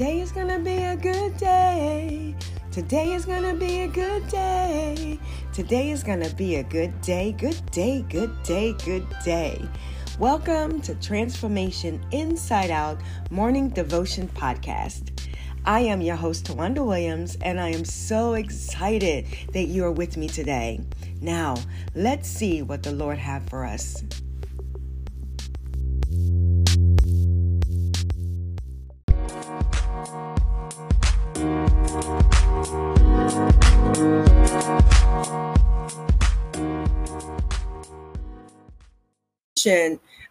Today is gonna be a good day. Today is gonna be a good day. Today is gonna be a good day. Good day, good day, good day. Welcome to Transformation Inside Out Morning Devotion Podcast. I am your host, Tawanda Williams, and I am so excited that you are with me today. Now, let's see what the Lord had for us.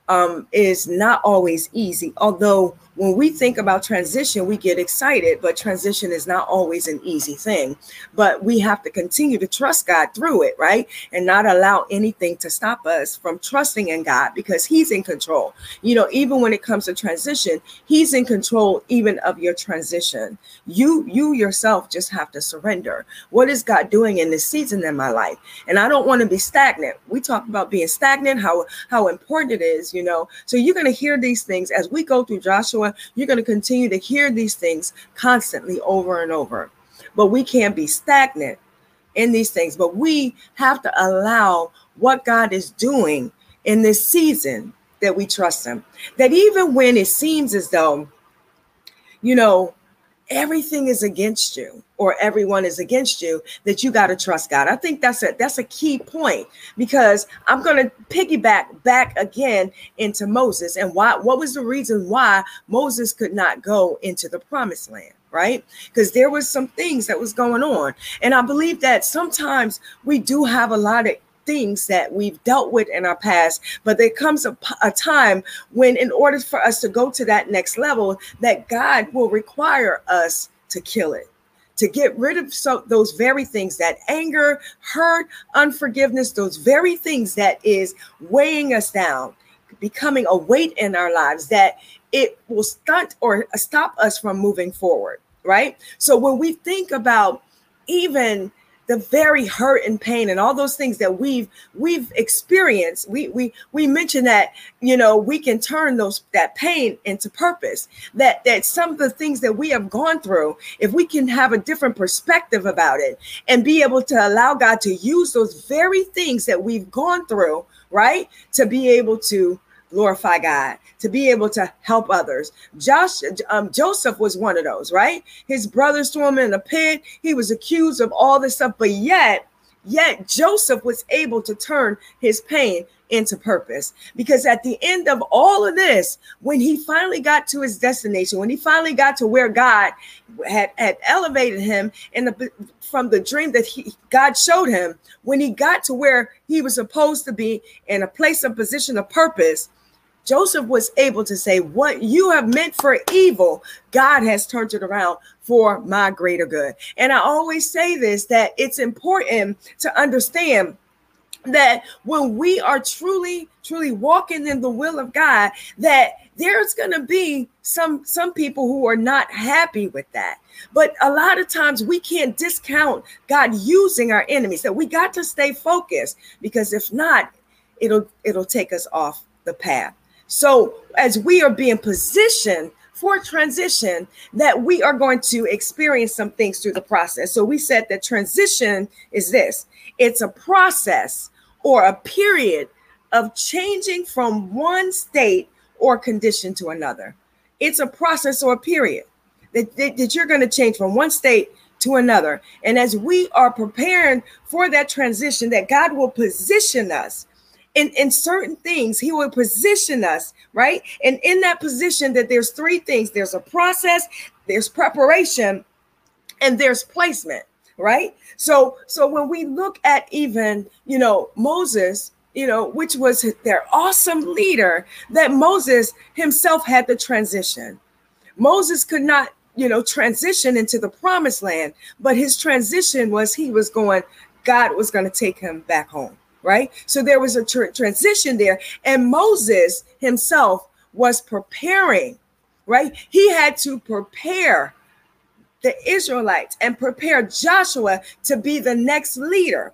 Um, is not always easy. Although when we think about transition, we get excited, but transition is not always an easy thing. But we have to continue to trust God through it, right? And not allow anything to stop us from trusting in God because He's in control. You know, even when it comes to transition, He's in control even of your transition. You, you yourself just have to surrender. What is God doing in this season in my life? And I don't want to be stagnant. We talk about being stagnant, how how important it is, you know. So you're going to hear these things as we go through Joshua you're going to continue to hear these things constantly over and over. But we can't be stagnant in these things, but we have to allow what God is doing in this season that we trust Him. That even when it seems as though, you know, everything is against you or everyone is against you that you got to trust God. I think that's a that's a key point because I'm going to piggyback back again into Moses and why what was the reason why Moses could not go into the promised land right because there was some things that was going on and i believe that sometimes we do have a lot of things that we've dealt with in our past, but there comes a, a time when, in order for us to go to that next level, that God will require us to kill it to get rid of so, those very things that anger, hurt, unforgiveness, those very things that is weighing us down, becoming a weight in our lives that it will stunt or stop us from moving forward, right? So when we think about even the very hurt and pain and all those things that we've we've experienced. We we we mentioned that you know we can turn those that pain into purpose that that some of the things that we have gone through if we can have a different perspective about it and be able to allow god to use those very things that we've gone through right to be able to glorify God, to be able to help others. Josh, um, Joseph was one of those, right? His brothers threw him in a pit. He was accused of all this stuff, but yet, yet Joseph was able to turn his pain into purpose. Because at the end of all of this, when he finally got to his destination, when he finally got to where God had, had elevated him in the from the dream that he God showed him, when he got to where he was supposed to be in a place of position of purpose, Joseph was able to say, What you have meant for evil, God has turned it around for my greater good. And I always say this that it's important to understand that when we are truly truly walking in the will of god that there's going to be some some people who are not happy with that but a lot of times we can't discount god using our enemies that we got to stay focused because if not it'll it'll take us off the path so, as we are being positioned for transition, that we are going to experience some things through the process. So, we said that transition is this it's a process or a period of changing from one state or condition to another. It's a process or a period that, that, that you're going to change from one state to another. And as we are preparing for that transition, that God will position us in, in certain things he will position us right? And in that position that there's three things there's a process there's preparation and there's placement right? So so when we look at even you know moses you know which was their awesome leader that moses himself had the transition. Moses could not you know transition into the promised land but his transition was he was going god was going to take him back home right? So there was a tr- transition there, and Moses himself was preparing, right? He had to prepare the Israelites and prepare Joshua to be the next leader.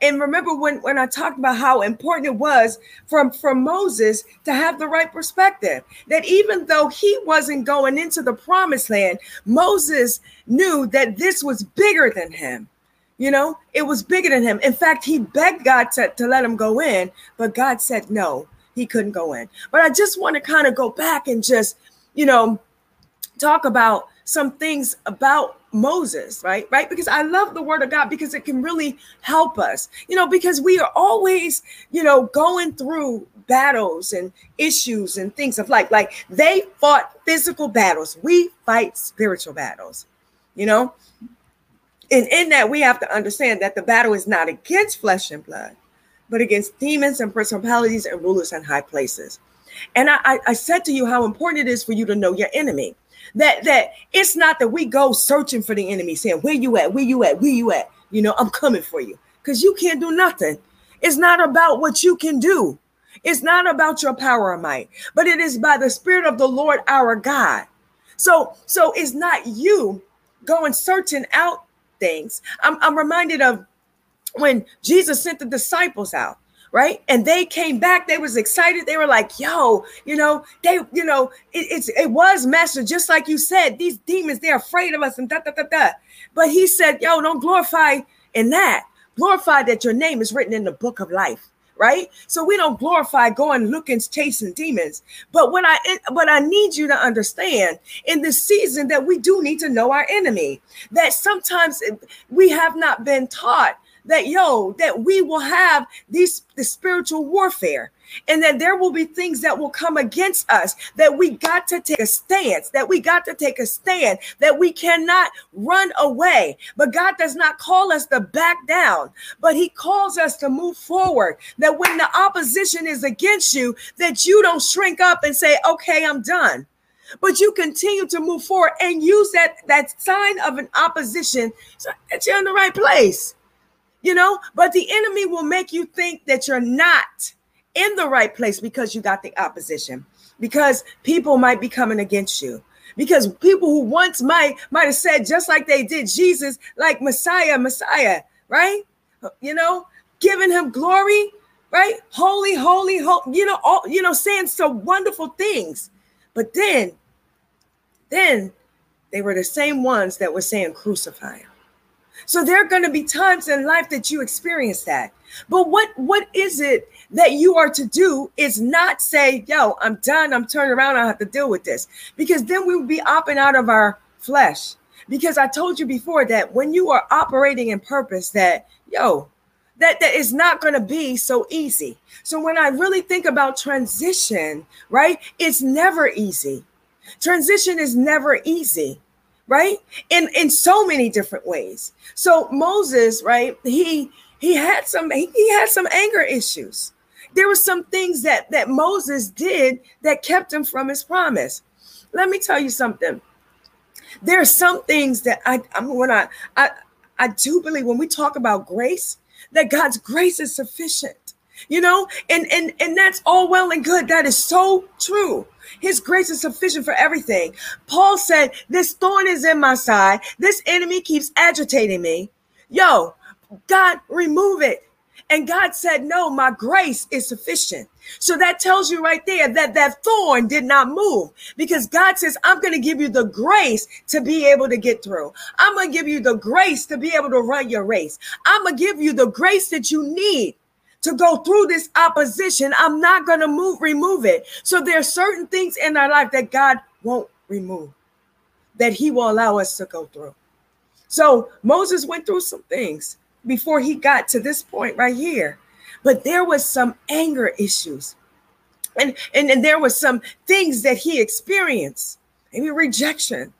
And remember when, when I talked about how important it was from, from Moses to have the right perspective, that even though he wasn't going into the promised land, Moses knew that this was bigger than him. You know, it was bigger than him. In fact, he begged God to, to let him go in, but God said no, he couldn't go in. But I just want to kind of go back and just, you know, talk about some things about Moses, right? Right? Because I love the word of God because it can really help us, you know, because we are always, you know, going through battles and issues and things of life. Like they fought physical battles, we fight spiritual battles, you know. And in that, we have to understand that the battle is not against flesh and blood, but against demons and principalities and rulers and high places. And I, I said to you how important it is for you to know your enemy that that it's not that we go searching for the enemy, saying, Where you at? Where you at? Where you at? You know, I'm coming for you. Because you can't do nothing. It's not about what you can do. It's not about your power or might, but it is by the Spirit of the Lord our God. So, so it's not you going searching out things. I'm, I'm reminded of when Jesus sent the disciples out right? And they came back they was excited they were like yo you know they you know it, it's it was master just like you said these demons they're afraid of us and da da da da. But he said yo don't glorify in that. Glorify that your name is written in the book of life right? So we don't glorify going looking chasing demons. But what i but i need you to understand in this season that we do need to know our enemy that sometimes we have not been taught that yo that we will have these the spiritual warfare and that there will be things that will come against us that we got to take a stance that we got to take a stand that we cannot run away. But god does not call us to back down but he calls us to move forward. That when the opposition is against you that you don't shrink up and say okay i'm done. But you continue to move forward and use that that sign of an opposition so that you're in the right place you know, but the enemy will make you think that you're not in the right place because you got the opposition, because people might be coming against you. Because people who once might might have said just like they did Jesus, like Messiah, Messiah, right? You know, giving him glory, right? Holy, holy, holy, you know, all you know, saying so wonderful things. But then, then they were the same ones that were saying crucify him. So there are going to be times in life that you experience that. But what what is it that you are to do is not say, "Yo, I'm done. I'm turning around. I have to deal with this," because then we will be opting out of our flesh. Because I told you before that when you are operating in purpose, that yo, that that is not going to be so easy. So when I really think about transition, right, it's never easy. Transition is never easy right in in so many different ways so moses right he he had some he had some anger issues there were some things that that moses did that kept him from his promise. Let me tell you something. There are some things that i i mean when i i i do believe when we talk about grace that god's grace is sufficient you know? And and and that's all well and good. That is so true. His grace is sufficient for everything. Paul said this thorn is in my side. This enemy keeps agitating me. Yo god remove it and god said no my grace is sufficient so that tells you right there that that thorn did not move because God says, I'm going to give you the grace to be able to get through. I'm going to give you the grace to be able to run your race. I'm going to give you the grace that you need to go through this opposition. I'm not going to move, remove it. So there are certain things in our life that God won't remove, that He will allow us to go through. So Moses went through some things before he got to this point right here. But there was some anger issues. And, and, and there was some things that he experienced, maybe rejection.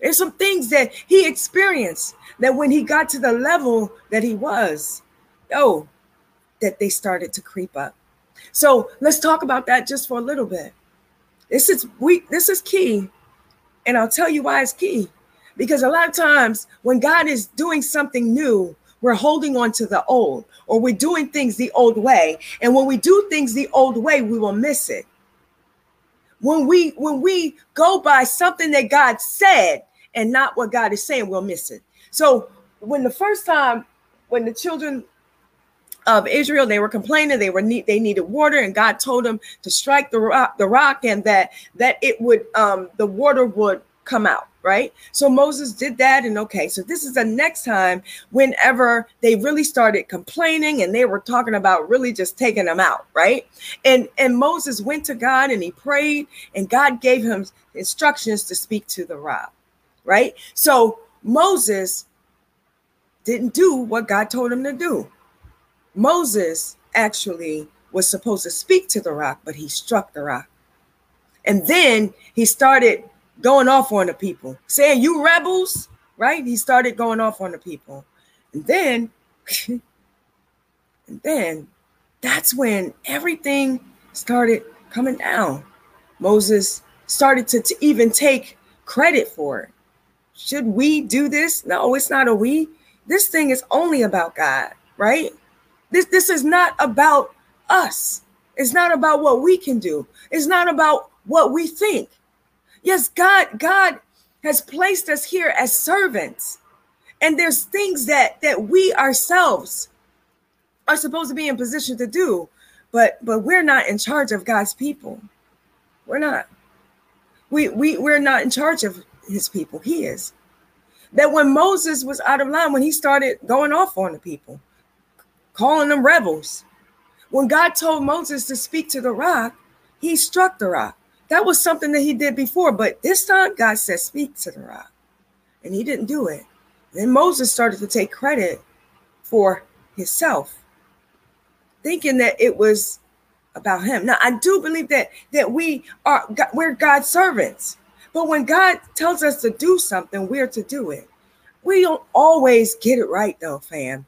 There's some things that he experienced that when he got to the level that he was, oh, that they started to creep up. So let's talk about that just for a little bit. This is we this is key. And I'll tell you why it's key. Because a lot of times when God is doing something new, we're holding on to the old or we're doing things the old way. And when we do things the old way, we will miss it. When we when we go by something that God said and not what God is saying, we'll miss it. So when the first time when the children of Israel. They were complaining. They were need, they needed water, and God told them to strike the rock, the rock, and that that it would um, the water would come out. Right. So Moses did that, and okay. So this is the next time whenever they really started complaining, and they were talking about really just taking them out. Right. And and Moses went to God and he prayed, and God gave him instructions to speak to the rock. Right. So Moses didn't do what God told him to do. Moses actually was supposed to speak to the rock, but he struck the rock. And then he started going off on the people, saying, You rebels, right? He started going off on the people. And then, and then that's when everything started coming down. Moses started to, to even take credit for it. Should we do this? No, it's not a we. This thing is only about God, right? This this is not about us. It's not about what we can do. It's not about what we think. Yes, God God has placed us here as servants. And there's things that that we ourselves are supposed to be in position to do, but but we're not in charge of God's people. We're not. We we we're not in charge of his people. He is. That when Moses was out of line, when he started going off on the people, calling them rebels. When God told Moses to speak to the rock, he struck the rock. That was something that he did before, but this time God said, Speak to the rock. And he didn't do it. Then Moses started to take credit for himself, thinking that it was about him. Now, I do believe that that we are we're God's servants. But when God tells us to do something, we're to do it. We don't always get it right though, fam.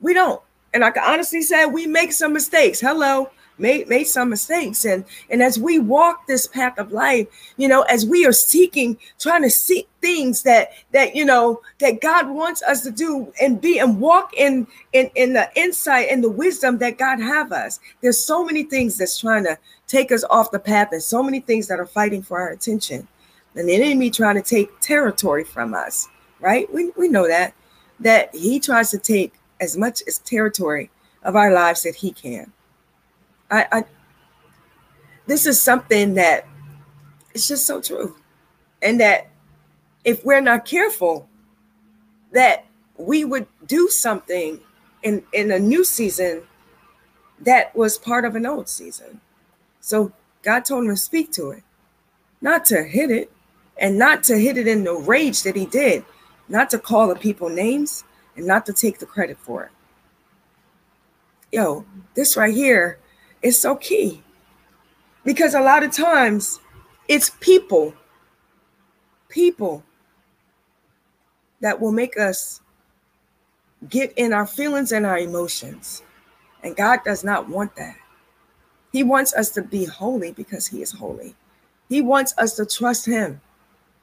We don't and I can honestly say we make some mistakes. Hello, made made some mistakes, and and as we walk this path of life, you know, as we are seeking, trying to seek things that that you know that God wants us to do and be and walk in in in the insight and the wisdom that God have us. There's so many things that's trying to take us off the path, and so many things that are fighting for our attention, and the enemy trying to take territory from us. Right? We we know that that he tries to take as much as territory of our lives that he can. I, I this is something that it's just so true. And that if we're not careful, that we would do something in, in a new season that was part of an old season. So God told him to speak to it, not to hit it, and not to hit it in the rage that he did, not to call the people names, and not to take the credit for it. Yo, this right here is so key because a lot of times it's people, people that will make us get in our feelings and our emotions. And God does not want that. He wants us to be holy because He is holy. He wants us to trust Him.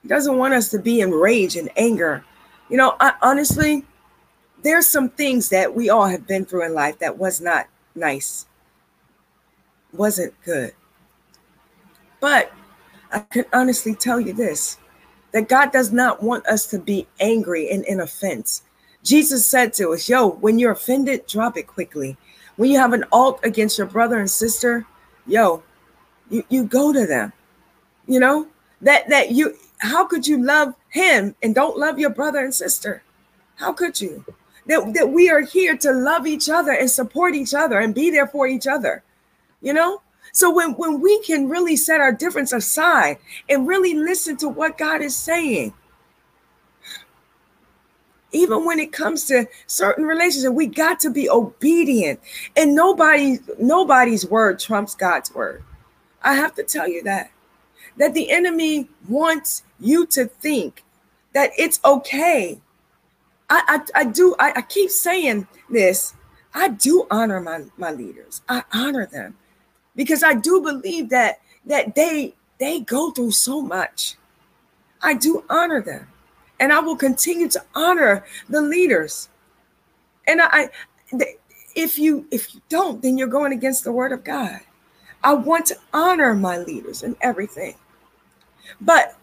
He doesn't want us to be in rage and anger. You know, I, honestly, there's some things that we all have been through in life that was not nice, wasn't good. But I can honestly tell you this that God does not want us to be angry and in offense. Jesus said to us, Yo, when you're offended, drop it quickly. When you have an alt against your brother and sister, yo, you, you go to them. You know, that that you how could you love him and don't love your brother and sister? How could you? that, that we are here to love each other and support each other and be there for each other. You know? So when, when we can really set our difference aside and really listen to what God is saying, even when it comes to certain relationships, we got to be obedient. And nobody, nobody's word trumps God's word. I have to tell you that. That the enemy wants you to think that it's okay I, I, I do, I, I keep saying this. I do honor my, my leaders. I honor them because I do believe that that they they go through so much. I do honor them. And I will continue to honor the leaders. And I if you if you don't, then you're going against the word of God. I want to honor my leaders and everything. But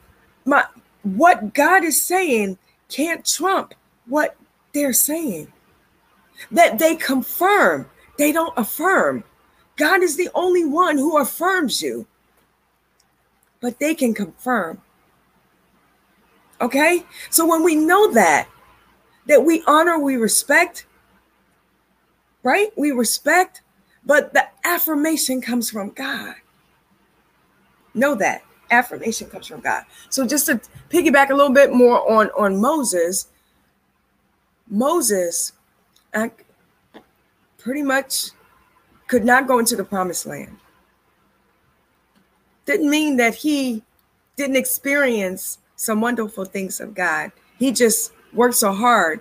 my what God is saying can't trump what they're saying. That they confirm, they don't affirm. God is the only one who affirms you, but they can confirm. Okay? So when we know that, that we honor, we respect, right? We respect, but the affirmation comes from God. Know that affirmation comes from God. So just to piggyback a little bit more on on Moses, Moses uh, pretty much could not go into the promised land. Didn't mean that he didn't experience some wonderful things of God. He just worked so hard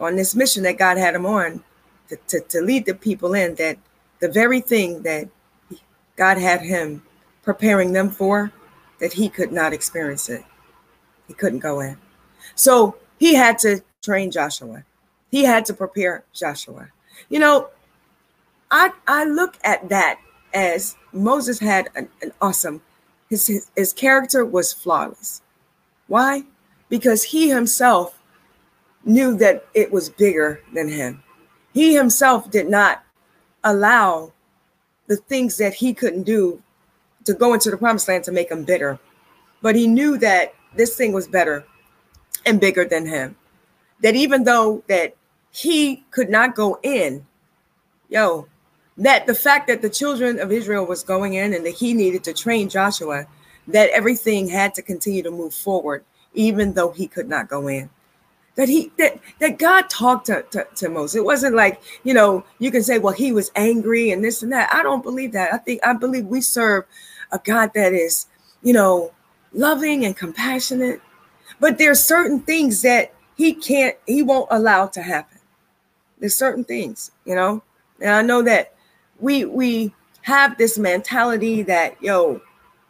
on this mission that God had him on to, to, to lead the people in that the very thing that God had him preparing them for, that he could not experience it. He couldn't go in. So he had to train Joshua. He had to prepare Joshua. You know, I I look at that as Moses had an, an awesome his, his his character was flawless. Why? Because he himself knew that it was bigger than him. He himself did not allow the things that he couldn't do to go into the promised land to make him bitter. But he knew that this thing was better and bigger than him. That even though that he could not go in, yo, that the fact that the children of Israel was going in and that he needed to train Joshua, that everything had to continue to move forward, even though he could not go in that he that that God talked to, to, to, Moses. It wasn't like, you know, you can say, well, he was angry and this and that. I don't believe that. I think I believe we serve a God that is, you know, loving and compassionate. But there's certain things that he can't, he won't allow to happen. There's certain things, you know. And I know that we we have this mentality that, yo,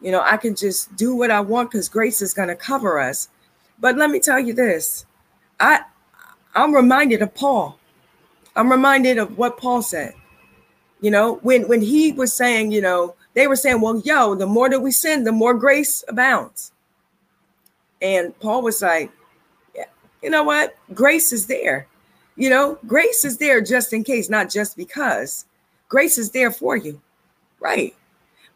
you know, I can just do what I want because grace is going to cover us. But let me tell you this I I'm reminded of Paul. I'm reminded of what Paul said. You know, when when he was saying, you know, they were saying, well, yo, the more that we sin, the more grace abounds. And Paul was like, yeah, you know what? Grace is there. You know, grace is there just in case, not just because. Grace is there for you. Right.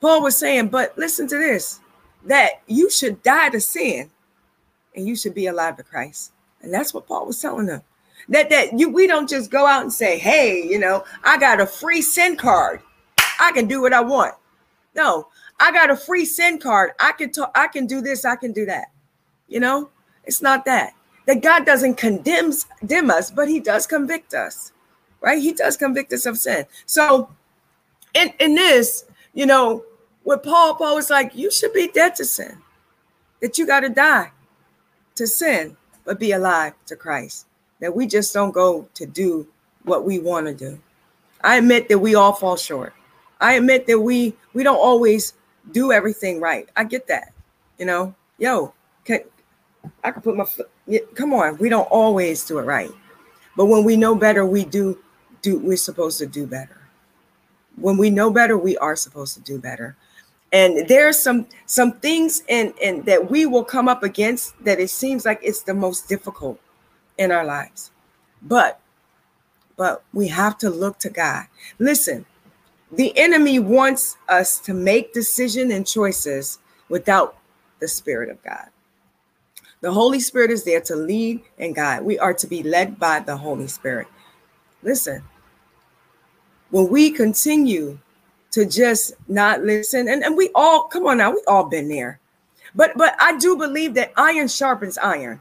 Paul was saying, but listen to this that you should die to sin and you should be alive to Christ. And that's what Paul was telling them. That that you we don't just go out and say, hey, you know, I got a free sin card. I can do what I want. No, I got a free sin card. I can talk, I can do this, I can do that. You know, it's not that. That God doesn't condemn, condemn us, but he does convict us. Right? He does convict us of sin. So in, in this, you know, with Paul, Paul was like, you should be dead to sin. That you got to die to sin but be alive to Christ. That we just don't go to do what we want to do. I admit that we all fall short. I admit that we we don't always do everything right. I get that. You know, yo, can I can put my foot. Come on, we don't always do it right, but when we know better, we do do. We're supposed to do better. When we know better, we are supposed to do better. And there's some some things and in that we will come up against that it seems like it's the most difficult in our lives. But but we have to look to god. Listen the enemy wants us to make decision and choices without the spirit of god. The holy spirit is there to lead and guide. We are to be led by the holy spirit. Listen when we continue to just not listen. And, and we all, come on now, we all been there. But but I do believe that iron sharpens iron.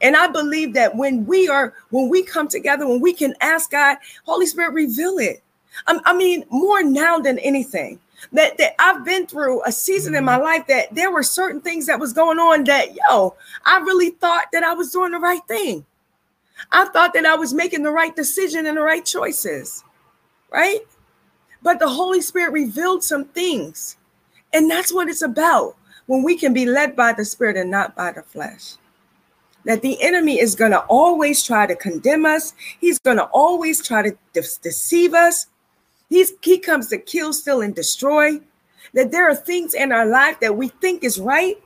And I believe that when we are, when we come together, when we can ask God, Holy Spirit, reveal it. I, I mean, more now than anything. That, that I've been through a season in my mm-hmm. life that there were certain things that was going on that, yo, I really thought that I was doing the right thing. I thought that I was making the right decision and the right choices, right? But the Holy Spirit revealed some things. And that's what it's about when we can be led by the Spirit and not by the flesh. That the enemy is going to always try to condemn us, he's going to always try to de- deceive us. He's, he comes to kill, steal, and destroy. That there are things in our life that we think is right,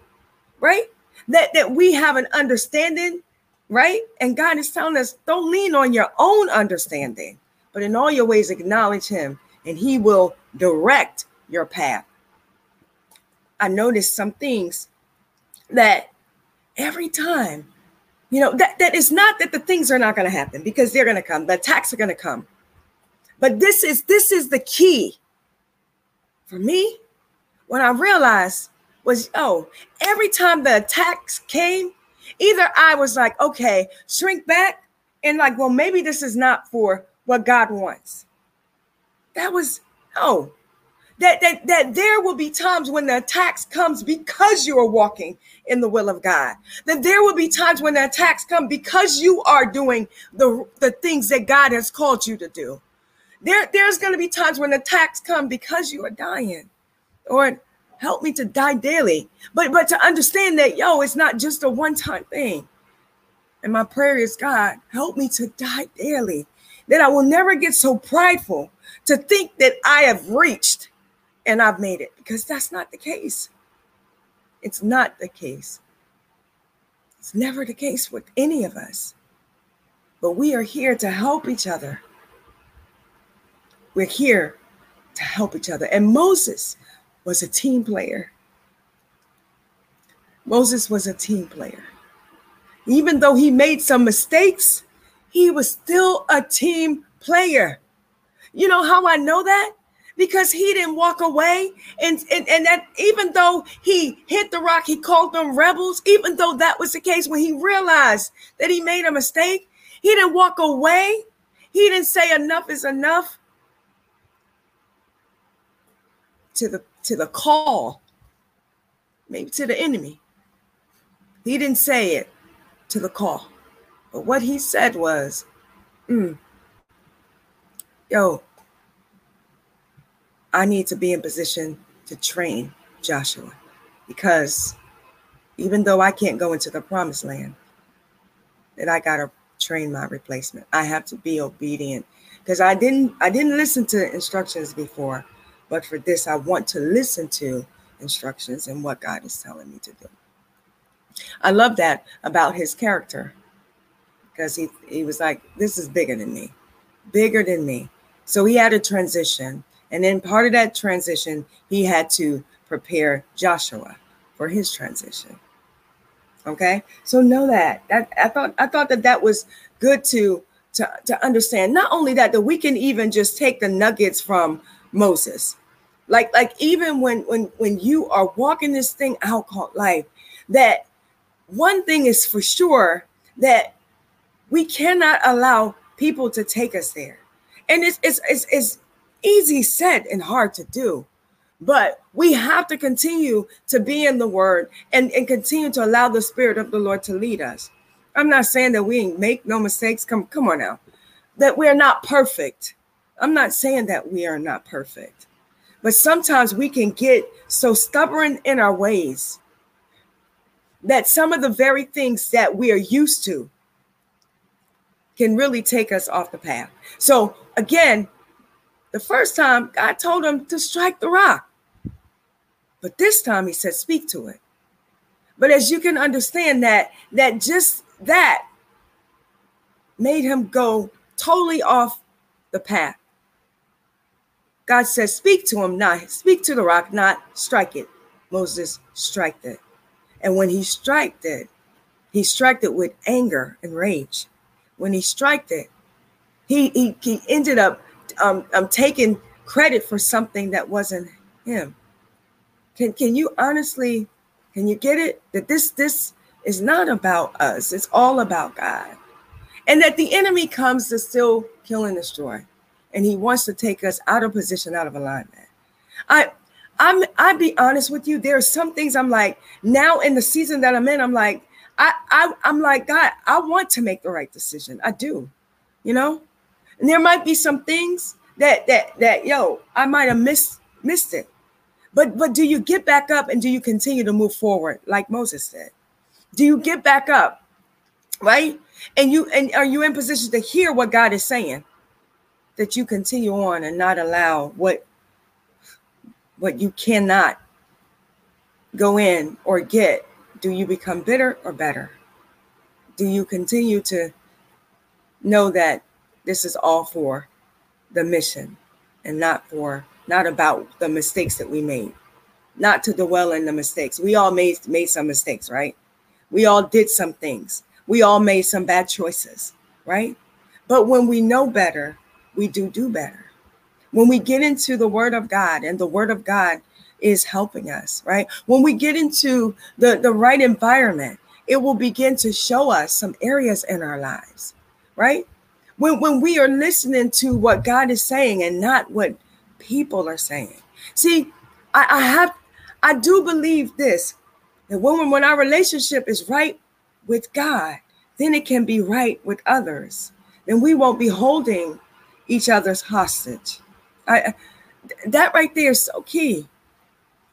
right? That, that we have an understanding, right? And God is telling us don't lean on your own understanding but in all your ways acknowledge him, and he will direct your path. I noticed some things that every time, you know, that, that is not that the things are not going to happen because they're going to come, the attacks are going to come. But this is this is the key for me. What I realized was, oh, every time the attacks came, either I was like, okay, shrink back, and like, well, maybe this is not for what God wants. That was oh, that that that there will be times when the attacks comes because you are walking in the will of God. That there will be times when the attacks come because you are doing the the things that God has called you to do. There there's going to be times when the attacks come because you are dying. Or help me to die daily. But but to understand that yo, it's not just a one-time thing. And my prayer is God, help me to die daily. That I will never get so prideful to think that I have reached and I've made it because that's not the case. It's not the case. It's never the case with any of us. But we are here to help each other. We're here to help each other. And Moses was a team player. Moses was a team player. Even though he made some mistakes, he was still a team player. You know how I know that? Because he didn't walk away. And, and, and that even though he hit the rock, he called them rebels, even though that was the case when he realized that he made a mistake, he didn't walk away. He didn't say enough is enough to the to the call, maybe to the enemy. He didn't say it to the call. But what he said was, mm, yo, I need to be in position to train Joshua because even though I can't go into the promised land, that I got to train my replacement. I have to be obedient because I didn't I didn't listen to instructions before, but for this I want to listen to instructions and what God is telling me to do. I love that about his character because he he was like this is bigger than me. Bigger than me. So he had a transition. And then part of that transition, he had to prepare Joshua for his transition. Okay, so know that. That I thought I thought that that was good to to to understand. Not only that, that we can even just take the nuggets from Moses, like like even when when when you are walking this thing out called life, that one thing is for sure that we cannot allow people to take us there and it's, it's, it's, it's easy said and hard to do. But we have to continue to be in the word and, and continue to allow the spirit of the Lord to lead us. I'm not saying that we make no mistakes. Come, come on now. That we're not perfect. I'm not saying that we are not perfect. But sometimes we can get so stubborn in our ways that some of the very things that we are used to can really take us off the path. So again, the first time God told him to strike the rock. But this time he said, speak to it. But as you can understand that, that just that made him go totally off the path. God says, speak to him, not speak to the rock, not strike it. Moses strike it. And when he struck it, he struck it with anger and rage. When he struck it, he, he, he ended up um, um, taking credit for something that wasn't him. Can, can you honestly, can you get it? That this, this is not about us. It's all about God. And that the enemy comes to still kill and destroy. And he wants to take us out of position, out of alignment. I, I'm I'd be honest with you. There are some things I'm like now in the season that I'm in. I'm like I, I I'm like God. I want to make the right decision. I do, you know. And there might be some things that that that yo I might have missed missed it, but but do you get back up and do you continue to move forward like Moses said? Do you get back up, right? And you and are you in position to hear what God is saying? That you continue on and not allow what what you cannot go in or get, do you become bitter or better? Do you continue to know that this is all for the mission and not for not about the mistakes that we made? Not to dwell in the mistakes. We all made made some mistakes right? We all did some things. We all made some bad choices right? But when we know better we do do better. When we get into the word of god and the word of god is helping us right when we get into the the right environment it will begin to show us some areas in our lives right when, when we are listening to what God is saying and not what people are saying. See, I, I have, I do believe this that when, when our relationship is right with God, then it can be right with others. Then we won't be holding each other's hostage. I, that right there is so key.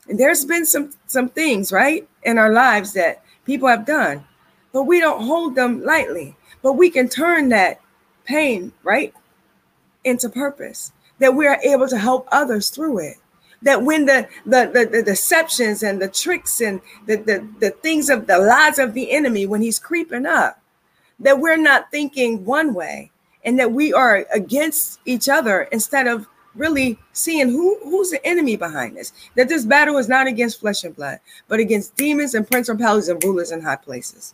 And there's been some some things right in our lives that people have done, but we don't hold them lightly. But we can turn that pain, right, into purpose, that we are able to help others through it. That when the the, the, the deceptions and the tricks and the, the, the things of the lies of the enemy, when he's creeping up, that we're not thinking one way and that we are against each other instead of really seeing who who's the enemy behind this that this battle is not against flesh and blood but against demons and principalities and rulers in high places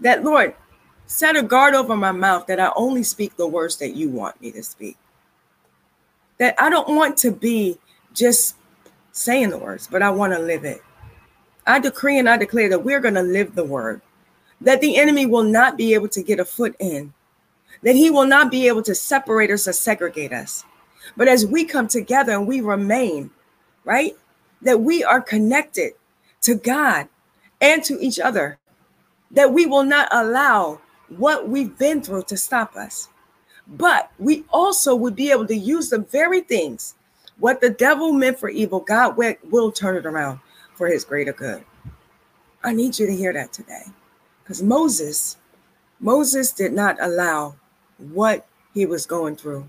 that lord Set a guard over my mouth that I only speak the words that you want me to speak. That I don't want to be just saying the words, but I want to live it. I decree and I declare that we're going to live the word, that the enemy will not be able to get a foot in, that he will not be able to separate us or segregate us. But as we come together and we remain, right, that we are connected to God and to each other, that we will not allow what we've been through to stop us. But we also would be able to use the very things what the devil meant for evil, God will turn it around for his greater good. I need you to hear that today. Because Moses, Moses did not allow what he was going through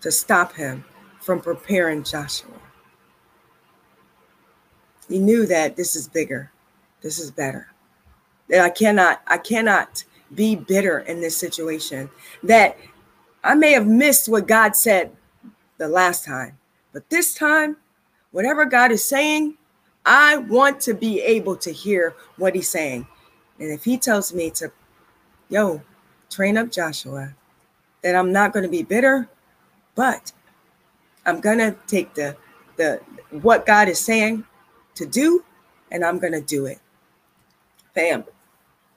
to stop him from preparing Joshua. He knew that this is bigger, this is better. That I cannot, I cannot be bitter in this situation. That I may have missed what God said the last time, but this time, whatever God is saying, I want to be able to hear what he's saying. And if he tells me to, yo, train up Joshua, that I'm not going to be bitter, but I'm going to take the the what God is saying to do and I'm going to do it. Fam,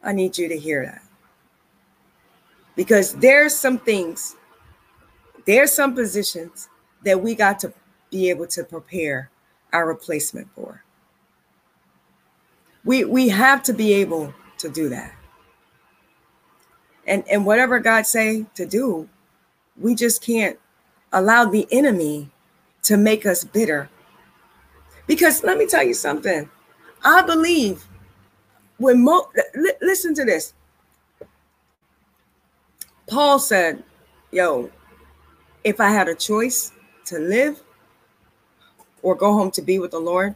I need you to hear that because there's some things, there's some positions that we got to be able to prepare our replacement for. We we have to be able to do that. And and whatever God say to do, we just can't allow the enemy to make us bitter. Because let me tell you something. I believe when mo- listen to this. Paul said, Yo, if I had a choice to live or go home to be with the Lord,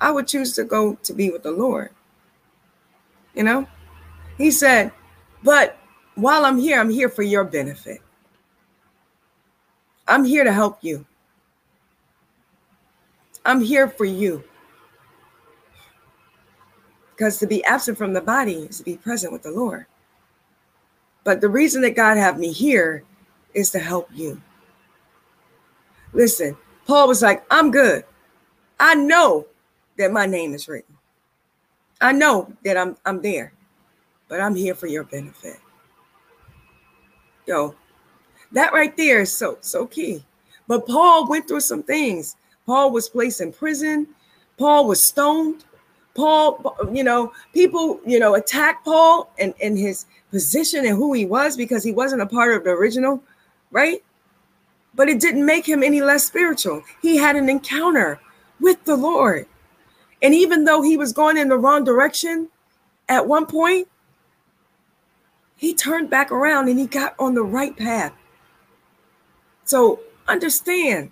I would choose to go to be with the Lord. You know, he said, But while I'm here, I'm here for your benefit. I'm here to help you. I'm here for you. Because to be absent from the body is to be present with the Lord. But the reason that God have me here is to help you. Listen, Paul was like, I'm good. I know that my name is written. I know that I'm I'm there, but I'm here for your benefit. Yo, that right there is so so key. But Paul went through some things. Paul was placed in prison. Paul was stoned. Paul, you know, people, you know, attacked Paul and, and his position and who he was because he wasn't a part of the original, right? But it didn't make him any less spiritual. He had an encounter with the Lord. And even though he was going in the wrong direction at one point, he turned back around and he got on the right path. So understand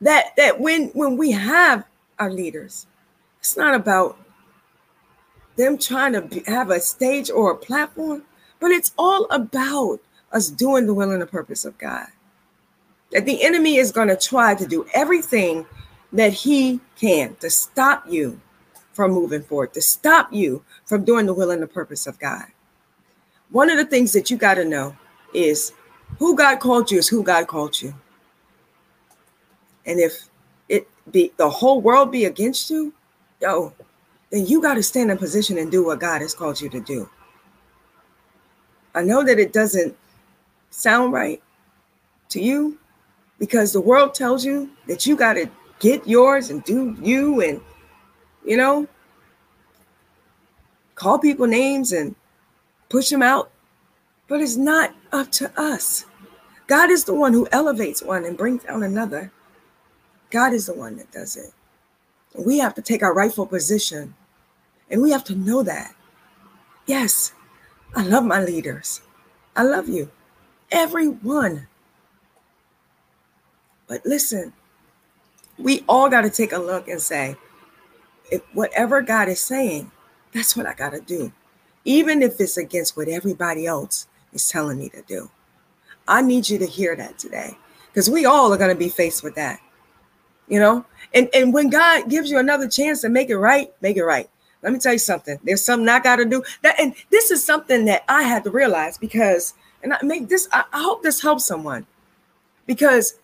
that that when when we have our leaders it's not about them trying to have a stage or a platform, but it's all about us doing the will and the purpose of God. That the enemy is going to try to do everything that he can to stop you from moving forward, to stop you from doing the will and the purpose of God. One of the things that you got to know is who God called you is who God called you. And if it be the whole world be against you, yo, then you got to stand in position and do what God has called you to do. I know that it doesn't sound right to you because the world tells you that you got to get yours and do you and, you know, call people names and push them out. But it's not up to us. God is the one who elevates one and brings down another. God is the one that does it. We have to take our rightful position and we have to know that. Yes, I love my leaders. I love you, everyone. But listen, we all got to take a look and say, if whatever God is saying, that's what I got to do. Even if it's against what everybody else is telling me to do. I need you to hear that today because we all are going to be faced with that. You know, and, and when God gives you another chance to make it right, make it right. Let me tell you something. There's something I got to do. That and this is something that I had to realize because, and I make this. I, I hope this helps someone, because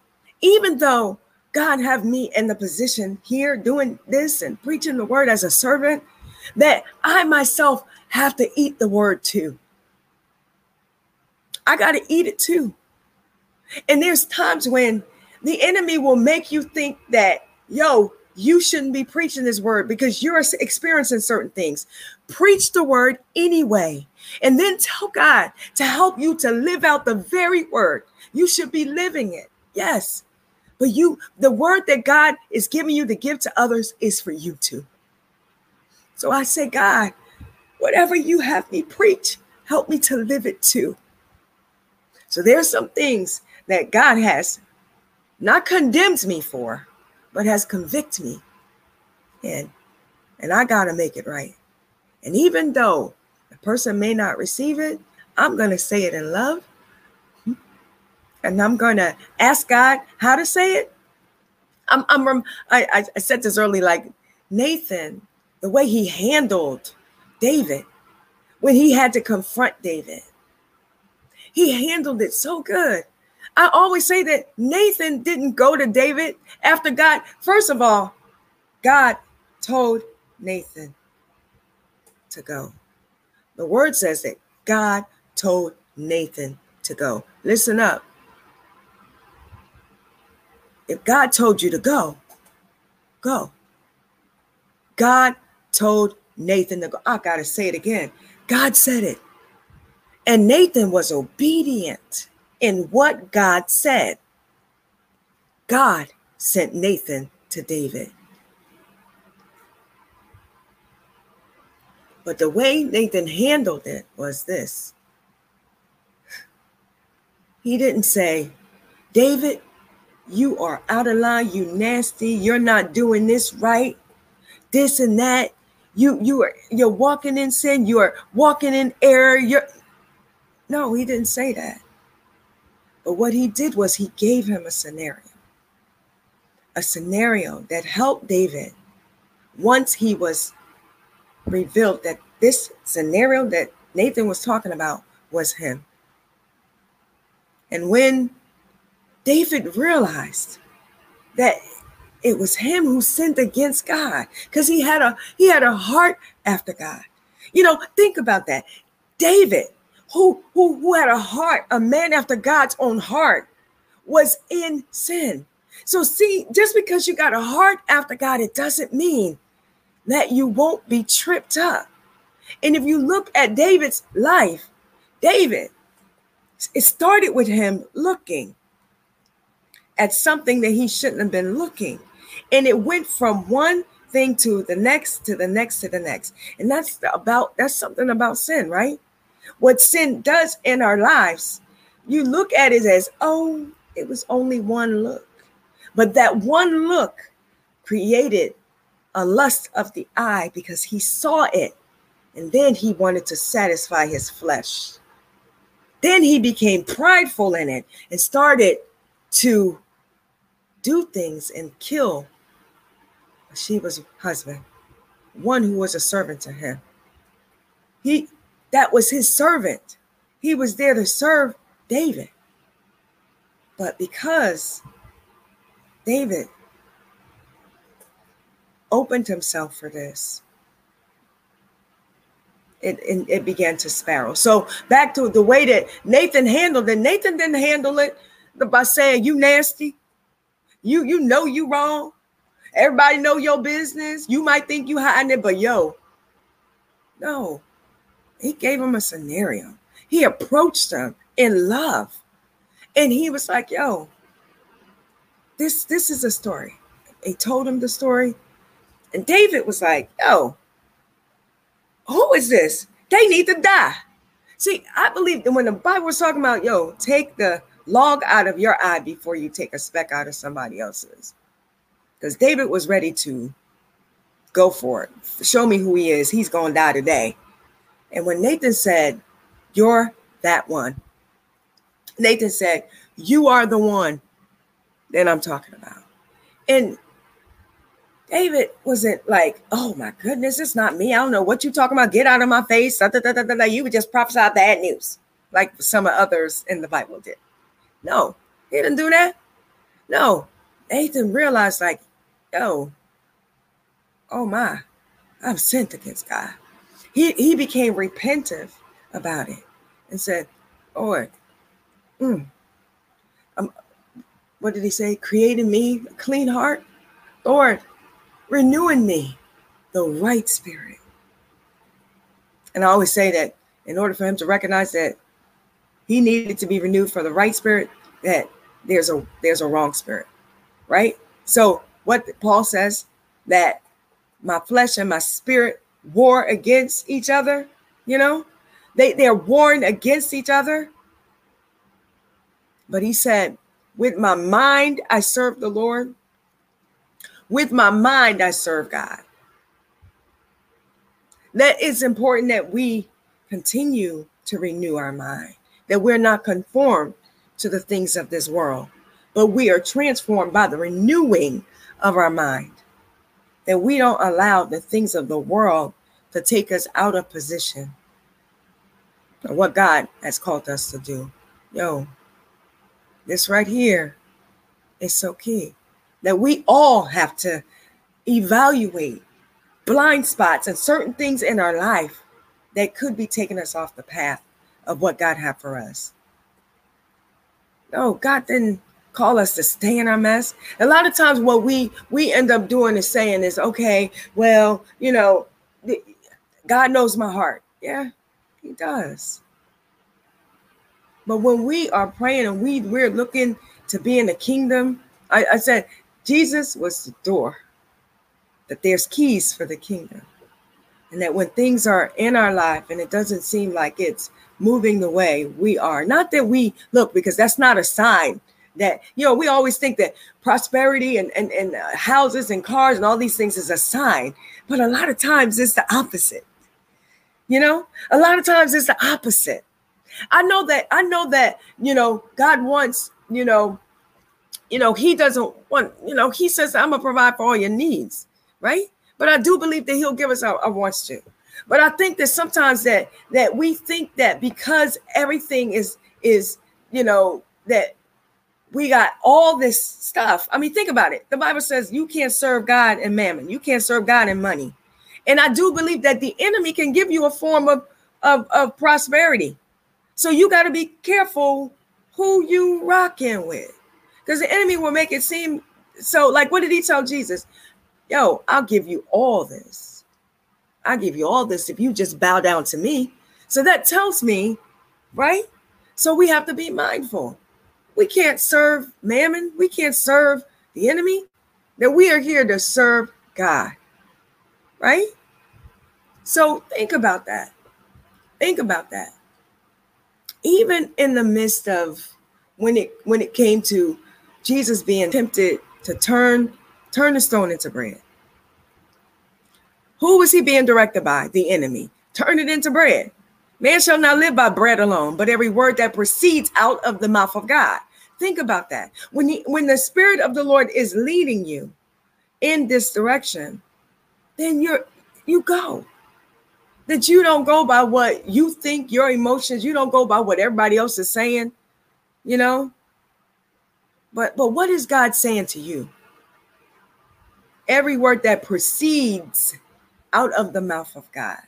even though God have me in the position here doing this and preaching the word as a servant, that I myself have to eat the word too. I got to eat it too. And there's times when the enemy will make you think that, yo, you shouldn't be preaching this word because you're experiencing certain things. Preach the word anyway. And then tell God to help you to live out the very word. You should be living it. Yes. But you, the word that God is giving you to give to others is for you too. So I say, God, whatever you have me preach, help me to live it too. So there's some things that God has not condemned me for, but has convicted me. And and I got to make it right. And even though the person may not receive it, I'm to say it in love. And I'm to ask God how to say it. I'm, I'm I, I said this early, like Nathan, the way he handled David when he had to confront David. He handled it so good. I always say that Nathan didn't go to David after God. First of all, God told Nathan to go. The word says that God told Nathan to go. Listen up. If God told you to go, go. God told Nathan to go. I got to say it again. God said it. And Nathan was obedient in what God said. God sent Nathan to David. But the way Nathan handled it was this he didn't say, David, you are out of line, you nasty, you're not doing this right, this and that. You you are you're walking in sin, you're walking in error. You're no, he didn't say that. But what he did was he gave him a scenario, a scenario that helped David once he was revealed that this scenario that Nathan was talking about was him. And when David realized that it was him who sinned against God because he had a he had a heart after God. You know, think about that. David who, who, who had a heart, a man after God's own heart, was in sin. So, see, just because you got a heart after God, it doesn't mean that you won't be tripped up. And if you look at David's life, David, it started with him looking at something that he shouldn't have been looking. And it went from one thing to the next, to the next, to the next. And that's about, that's something about sin, right? what sin does in our lives, you look at it as, oh, it was only one look. But that one look created a lust of the eye because he saw it and then he wanted to satisfy his flesh. then he became prideful in it and started to do things and kill Sheba's husband, one who was a servant to him. He that was his servant. He was there to serve David. But because David opened himself for this, it, it, it, began to spiral. So back to the way that Nathan handled it. Nathan didn't handle it by saying you nasty. You you know you wrong. Everybody know your business. You might think you hiding it, but yo, no. He gave him a scenario. He approached him in love. And he was like, yo, this this is a story. He told him the story. And David was like, yo, who is this? They need to die. See, I believe that when the Bible was talking about, yo, take the log out of your eye before you take a speck out of somebody else's. Because David was ready to go for it. Show me who he is. He's going to die today. And when Nathan said, You're that one, Nathan said, You are the one that I'm talking about. And David wasn't like, oh my goodness, it's not me. I don't know what you're talking about. Get out of my face. You would just prophesy bad news, like some of others in the Bible did. No, he didn't do that. No, Nathan realized, like, yo, oh my, I'm sent against God. He, he became repentant about it and said, Lord, mm, um, what did he say? Creating me a clean heart. Lord, renewing me the right spirit. And I always say that in order for him to recognize that he needed to be renewed for the right spirit, that there's a there's a wrong spirit, right? So what Paul says that my flesh and my spirit war against each other, you know, they they're warring against each other. But he said, with my mind I serve the Lord, with my mind, I serve God. That it's important that we continue to renew our mind, that we're not conformed to the things of this world, but we are transformed by the renewing of our mind. That we don't allow the things of the world to take us out of position of what God has called us to do. Yo, this right here is so key that we all have to evaluate blind spots and certain things in our life that could be taking us off the path of what God had for us. No, God didn't call us to stay in our mess. A lot of times what we we end up doing is saying is okay, well, you know, God knows my heart. Yeah, he does. But when we are praying and we we're looking to be in the kingdom, I, I said Jesus was the door, that there's keys for the kingdom. And that when things are in our life and it doesn't seem like it's moving the way we are, not that we look, because that's not a sign that, you know, we always think that prosperity and, and, and uh, houses and cars and all these things is a sign. But a lot of times it's the opposite. You know, a lot of times it's the opposite. I know that, I know that, you know, God wants, you know, you know, he doesn't want, you know, he says, I'm gonna provide for all your needs, right? But I do believe that he'll give us our, our wants to. But I think that sometimes that that we think that because everything is is, you know, that we got all this stuff. I mean, think about it. The Bible says you can't serve God and mammon, you can't serve God and money. And I do believe that the enemy can give you a form of, of, of prosperity. So you got to be careful who you rocking with because the enemy will make it seem so. Like, what did he tell Jesus? Yo, I'll give you all this. I'll give you all this if you just bow down to me. So that tells me, right? So we have to be mindful. We can't serve mammon, we can't serve the enemy, that we are here to serve God, right? So think about that. Think about that. Even in the midst of when it when it came to Jesus being tempted to turn turn the stone into bread. Who was he being directed by? The enemy. Turn it into bread. Man shall not live by bread alone, but every word that proceeds out of the mouth of God. Think about that. When he, when the spirit of the Lord is leading you in this direction, then you're you go. That you don't go by what you think, your emotions, you don't go by what everybody else is saying, you know? But but what is God saying to you? Every word that proceeds out of the mouth of God.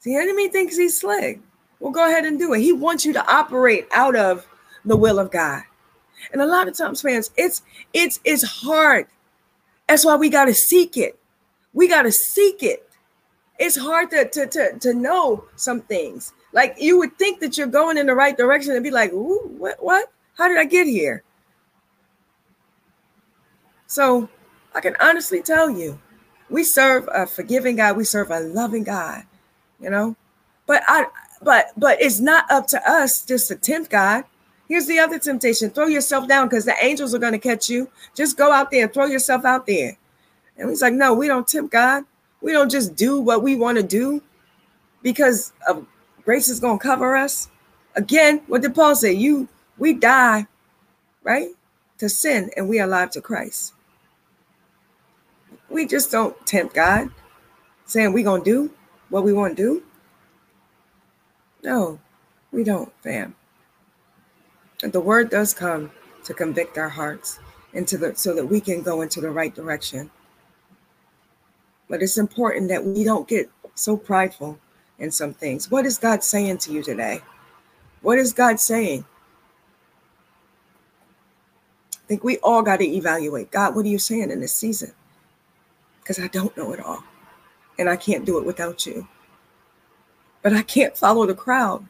See, The enemy thinks he's slick. Well, go ahead and do it. He wants you to operate out of the will of God. And a lot of times, fans, it's it's it's hard. That's why we got to seek it. We got to seek it. It's hard to, to, to, to know some things. Like you would think that you're going in the right direction and be like, Ooh, what what? How did I get here? So I can honestly tell you, we serve a forgiving God, we serve a loving God, you know. But I but but it's not up to us just to tempt God. Here's the other temptation throw yourself down because the angels are going to catch you. Just go out there and throw yourself out there. And he's like, No, we don't tempt God. We don't just do what we want to do because of grace is going to cover us. Again, what did Paul say? You, we die, right? To sin and we are alive to Christ. We just don't tempt God saying we're going to do what we want to do. No, we don't, fam. The word does come to convict our hearts into the so that we can go into the right direction. But it's important that we don't get so prideful in some things. What is God saying to you today? What is God saying? I think we all got to evaluate God, what are you saying in this season? Because I don't know it all. And I can't do it without you. But I can't follow the crowd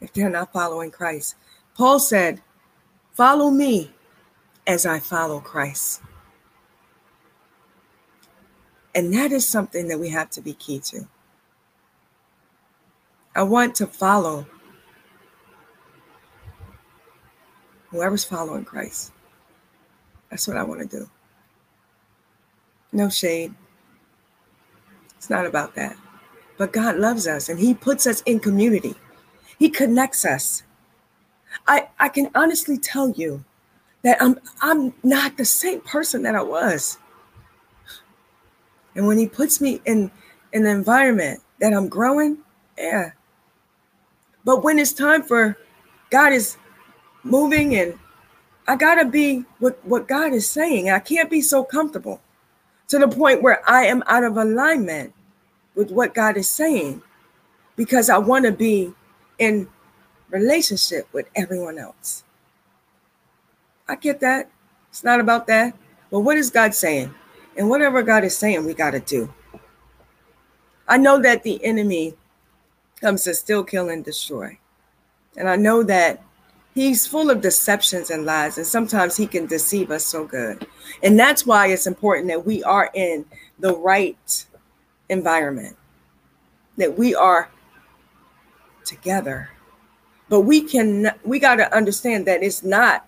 if they're not following Christ. Paul said, Follow me as I follow Christ. And that is something that we have to be key to. I want to follow whoever's following Christ. That's what I want to do. No shade. It's not about that. But God loves us and He puts us in community, He connects us. I, I can honestly tell you that I'm I'm not the same person that I was. And when he puts me in, in an environment that I'm growing, yeah. But when it's time for God is moving and I gotta be what, what God is saying. I can't be so comfortable to the point where I am out of alignment with what God is saying because I want to be in relationship with everyone else. I get that. It's not about that. But what is God saying? And whatever God is saying, we got to do. I know that the enemy comes to still kill and destroy. And I know that he's full of deceptions and lies, and sometimes he can deceive us so good. And that's why it's important that we are in the right environment, that we are together. But we can, we got to understand that it's not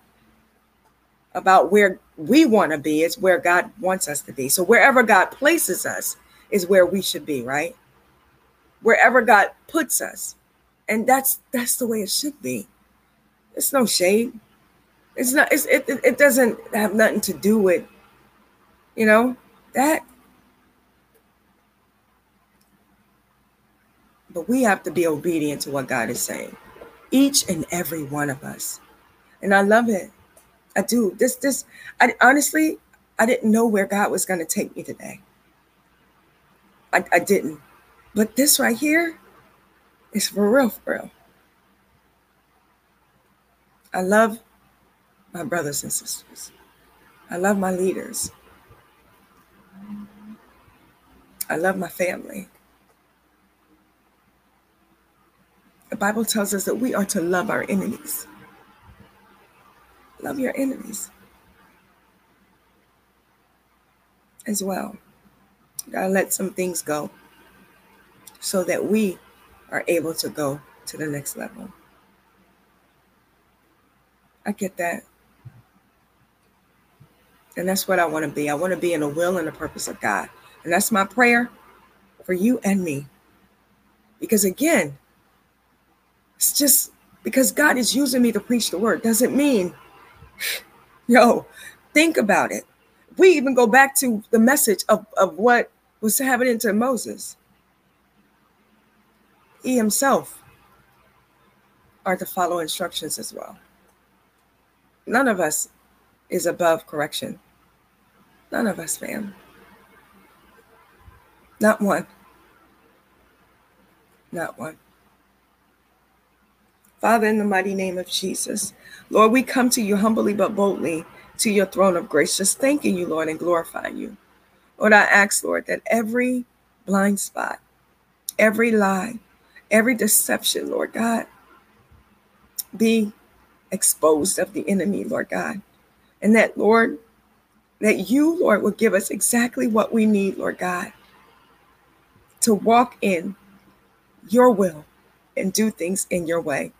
about where we want to be, it's where God wants us to be. So wherever God places us is where we should be, right? Wherever God puts us. And that's that's the way it should be. It's no shade. It's not it's, it it doesn't have nothing to do with you know that but we have to be obedient to what God is saying. Each and every one of us. And I love it I do. This, this, I honestly, I didn't know where God was going to take me today. I, I didn't. But this right here is for real, for real. I love my brothers and sisters. I love my leaders. I love my family. The Bible tells us that we are to love our enemies. Love your enemies as well. gotta let some things go so that we are able to go to the next level. I get that. And that's what I want to be. I want to be in the will and the purpose of God. And that's my prayer for you and me. Because again, It's just because God is using me to preach the word doesn't mean, yo, think about it. We even go back to the message of, of what was happening to Moses. He himself are to follow instructions as well. None of us is above correction. None of us, fam. Not one. Not one. Father, in the mighty name of Jesus, Lord, we come to you humbly but boldly to your throne of grace, just thanking you, Lord, and glorifying you. Lord, I ask, Lord, that every blind spot, every lie, every deception, Lord God, be exposed of the enemy, Lord God. And that, Lord, that you, Lord, will give us exactly what we need, Lord God, to walk in your will and do things in your way.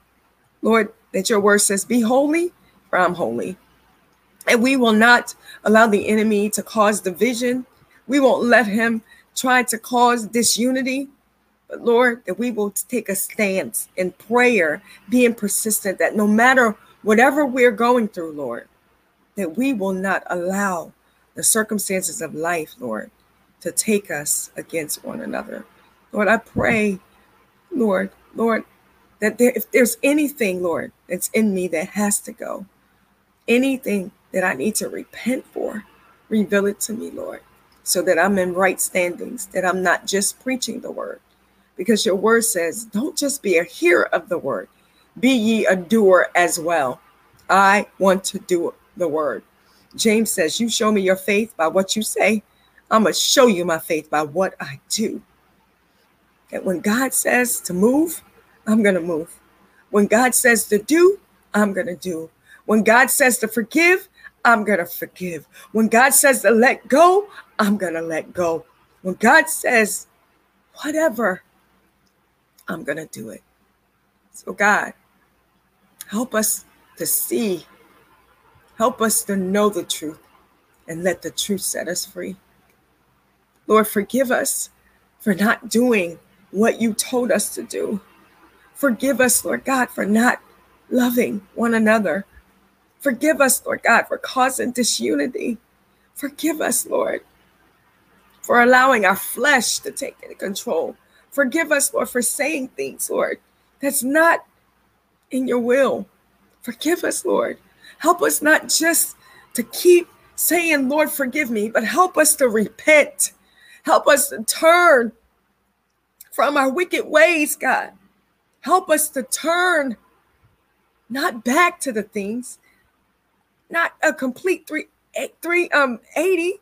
Lord, that your word says, Be holy, for I'm holy. And we will not allow the enemy to cause division. We won't let him try to cause disunity. But Lord, that we will take a stance in prayer, being persistent, that no matter whatever we're going through, Lord, that we will not allow the circumstances of life, Lord, to take us against one another. Lord, I pray, Lord, Lord, that there, if there's anything, Lord, that's in me that has to go, anything that I need to repent for, reveal it to me, Lord, so that I'm in right standings, that I'm not just preaching the word. Because your word says, don't just be a hearer of the word, be ye a doer as well. I want to do the word. James says, You show me your faith by what you say. I'm going to show you my faith by what I do. And when God says to move, I'm going to move. When God says to do, I'm going to do. When God says to forgive, I'm going to forgive. When God says to let go, I'm going to let go. When God says whatever, I'm going to do it. So, God, help us to see Help us to know the truth and let the truth set us free. Lord, forgive us for not doing what you told us to do. Forgive us, Lord God, for not loving one another. Forgive us, Lord God, for causing disunity. Forgive us, Lord, for allowing our flesh to take control. Forgive us, Lord, for saying things, Lord, that's not in your will. Forgive us, Lord, Help us not just to keep saying, Lord, forgive me, but help us to repent. Help us to turn from our wicked ways, God. Help us to turn not back to the things, not a complete three, eight, three um 80,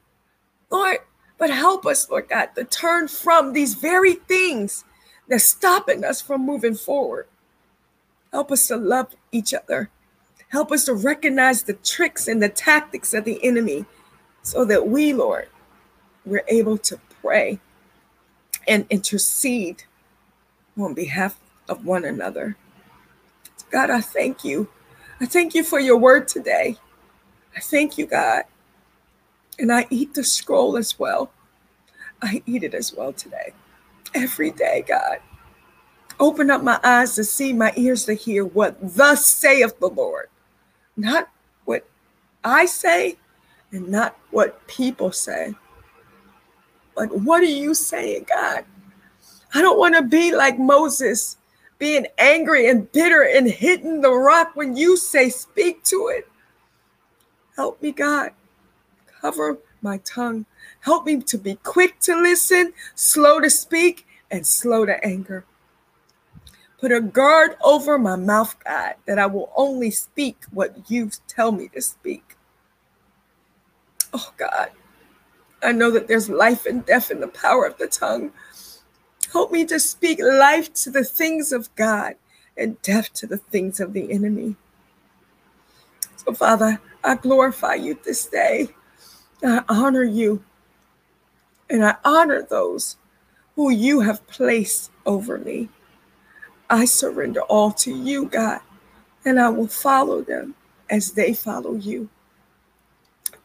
Lord, but help us, Lord God, to turn from these very things that's stopping us from moving forward. Help us to love each other. Help us to recognize the tricks and the tactics of the enemy so that we, Lord, we're able to pray and intercede on behalf of one another. God, I thank you. I thank you for your word today. I thank you, God. And I eat the scroll as well. I eat it as well today. Every day, God. Open up my eyes to see, my ears to hear what thus saith the Lord not what I say and not what people say. But what are you saying, God? I don't want to be like Moses, being angry and bitter and hitting the rock when you say, Speak to it. Help me, God. Cover my tongue. Help me to be quick to listen, slow to speak, and slow to anger. Put a guard over my mouth, God, that I will only speak what you tell me to speak. Oh, God, I know that there's life and death in the power of the tongue. Help me to speak life to the things of God and death to the things of the enemy. So, Father, I glorify you this day. I honor you. And I honor those who you have placed over me. I surrender all to you, God, and I will follow them as they follow you.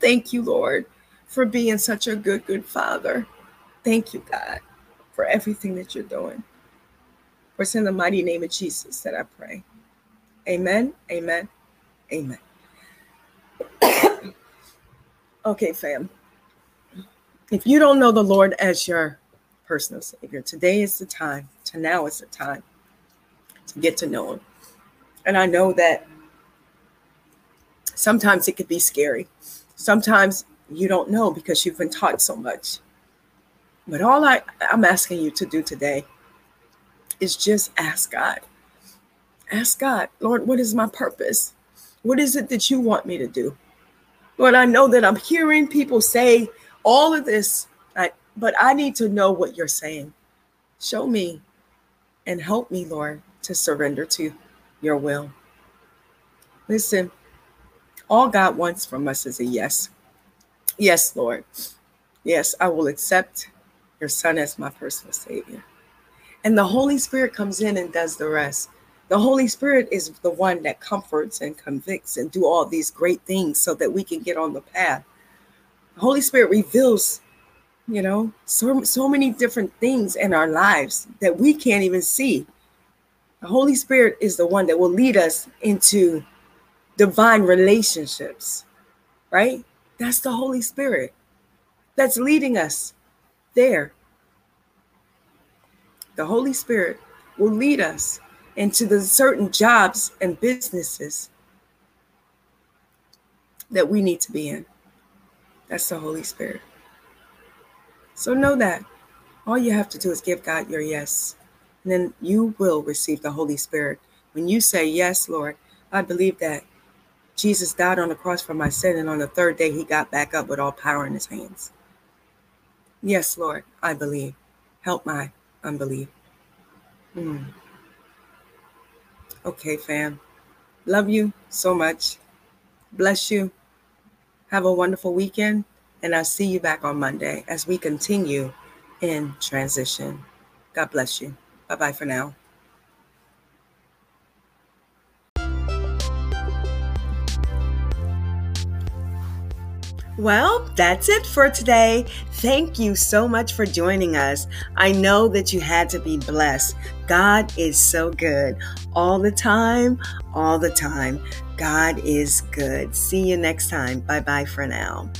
Thank you, Lord, for being such a good, good father. Thank you, God, for everything that you're doing. For it's in the mighty name of Jesus that I pray. Amen. Amen. Amen. okay, fam. If you don't know the Lord as your personal Savior, today is the time. To now is the time get to know Him. And I know that sometimes it could be scary. Sometimes you don't know because you've been taught so much. But all I, I'm asking you to do today is just ask God. Ask God, Lord, what is my purpose? What is it that you want me to do? Lord, I know that I'm hearing people say all of this, but I need to know what you're saying. Show me and help me, Lord, to surrender to your will. Listen, all God wants from us is a yes. Yes, Lord. Yes, I will accept your son as my personal savior. And the Holy Spirit comes in and does the rest. The Holy Spirit is the one that comforts and convicts and do all these great things so that we can get on the path. The Holy Spirit reveals, you know, so, so many different things in our lives that we can't even see. The Holy Spirit is the one that will lead us into divine relationships, right? That's the Holy Spirit that's leading us there. The Holy Spirit will lead us into the certain jobs and businesses that we need to be in. That's the Holy Spirit. So know that all you have to do is give God your yes. And then you will receive the Holy Spirit. When you say, Yes, Lord, I believe that Jesus died on the cross for my sin, and on the third day, he got back up with all power in his hands. Yes, Lord, I believe. Help my unbelief. Hmm. Okay, fam. Love you so much. Bless you. Have a wonderful weekend. And I'll see you back on Monday as we continue in transition. God bless you. Bye bye for now. Well, that's it for today. Thank you so much for joining us. I know that you had to be blessed. God is so good all the time, all the time. God is good. See you next time. Bye bye for now.